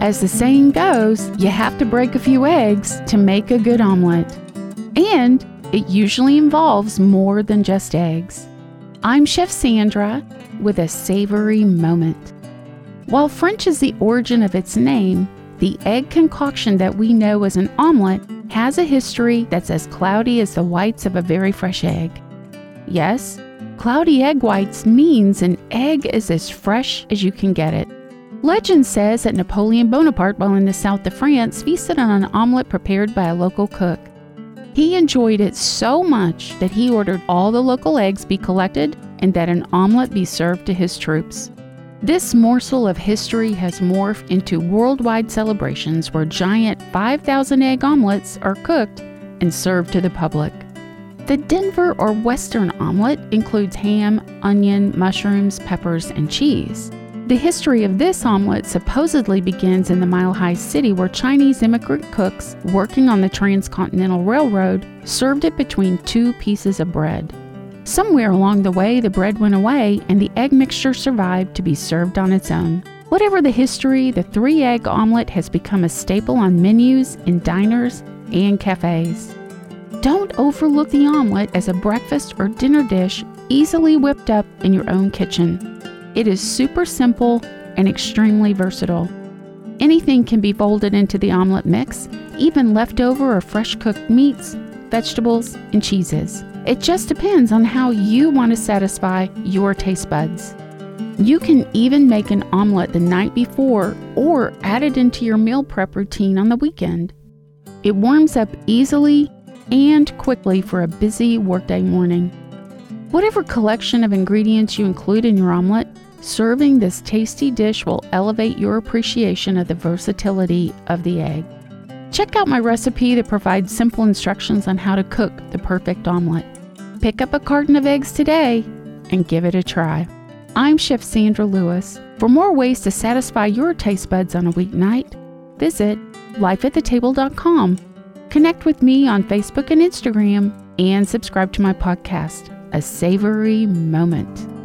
As the saying goes, you have to break a few eggs to make a good omelet. And it usually involves more than just eggs. I'm Chef Sandra with a savory moment. While French is the origin of its name, the egg concoction that we know as an omelet has a history that's as cloudy as the whites of a very fresh egg. Yes, cloudy egg whites means an egg is as fresh as you can get it. Legend says that Napoleon Bonaparte, while in the south of France, feasted on an omelet prepared by a local cook. He enjoyed it so much that he ordered all the local eggs be collected and that an omelet be served to his troops. This morsel of history has morphed into worldwide celebrations where giant 5,000 egg omelets are cooked and served to the public. The Denver or Western omelet includes ham, onion, mushrooms, peppers, and cheese. The history of this omelet supposedly begins in the Mile High City, where Chinese immigrant cooks working on the Transcontinental Railroad served it between two pieces of bread. Somewhere along the way, the bread went away and the egg mixture survived to be served on its own. Whatever the history, the three egg omelet has become a staple on menus in diners and cafes. Don't overlook the omelet as a breakfast or dinner dish easily whipped up in your own kitchen. It is super simple and extremely versatile. Anything can be folded into the omelet mix, even leftover or fresh cooked meats, vegetables, and cheeses. It just depends on how you want to satisfy your taste buds. You can even make an omelet the night before or add it into your meal prep routine on the weekend. It warms up easily and quickly for a busy workday morning. Whatever collection of ingredients you include in your omelet, Serving this tasty dish will elevate your appreciation of the versatility of the egg. Check out my recipe that provides simple instructions on how to cook the perfect omelet. Pick up a carton of eggs today and give it a try. I'm Chef Sandra Lewis. For more ways to satisfy your taste buds on a weeknight, visit lifeatthetable.com. Connect with me on Facebook and Instagram and subscribe to my podcast, A Savory Moment.